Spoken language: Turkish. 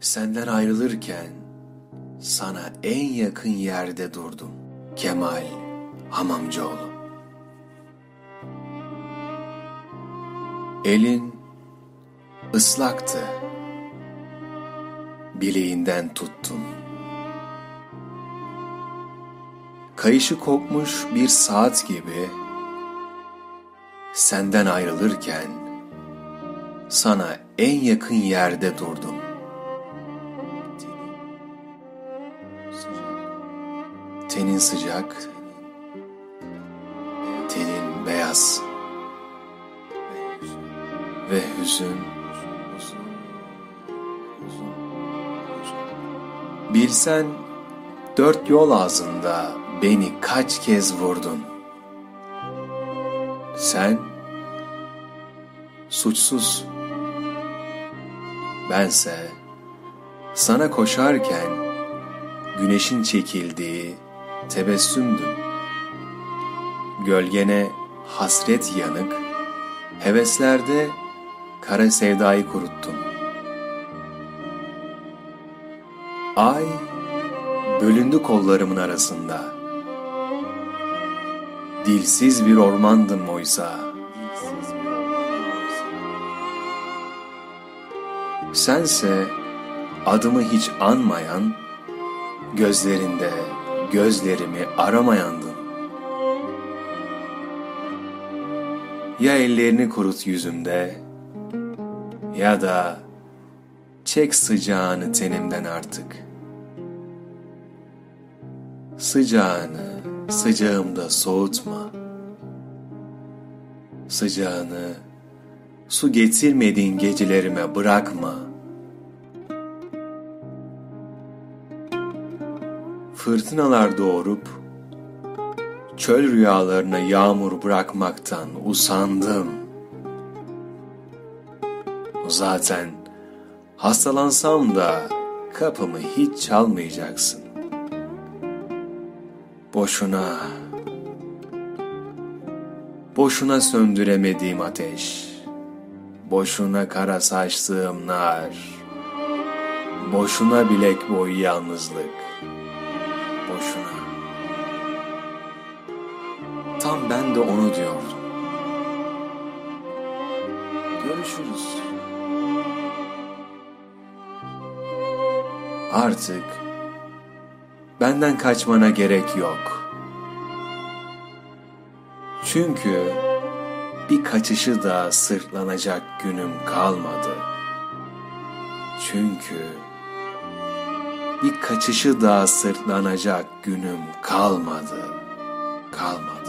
Senden ayrılırken sana en yakın yerde durdum. Kemal Hamamcıoğlu Elin ıslaktı. Bileğinden tuttum. Kayışı kokmuş bir saat gibi senden ayrılırken sana en yakın yerde durdum. Tenin sıcak, tenin beyaz ve hüzün Bilsen dört yol ağzında beni kaç kez vurdun. Sen suçsuz. Bense sana koşarken güneşin çekildiği tebessümdüm. Gölgene hasret yanık, heveslerde kara sevdayı kuruttum. Ay bölündü kollarımın arasında. Dilsiz bir ormandım oysa. Sense adımı hiç anmayan, gözlerinde gözlerimi aramayandın. Ya ellerini kurut yüzümde, ya da çek sıcağını tenimden artık. Sıcağını sıcağımda soğutma. Sıcağını su getirmediğin gecelerime bırakma. Fırtınalar doğurup çöl rüyalarına yağmur bırakmaktan usandım. Zaten Hastalansam da kapımı hiç çalmayacaksın. Boşuna, boşuna söndüremediğim ateş, boşuna kara saçtığım nar, boşuna bilek boyu yalnızlık, Tam ben de onu diyordum. Görüşürüz. Artık benden kaçmana gerek yok. Çünkü bir kaçışı da sırtlanacak günüm kalmadı. Çünkü bir kaçışı da sırtlanacak günüm kalmadı, kalmadı.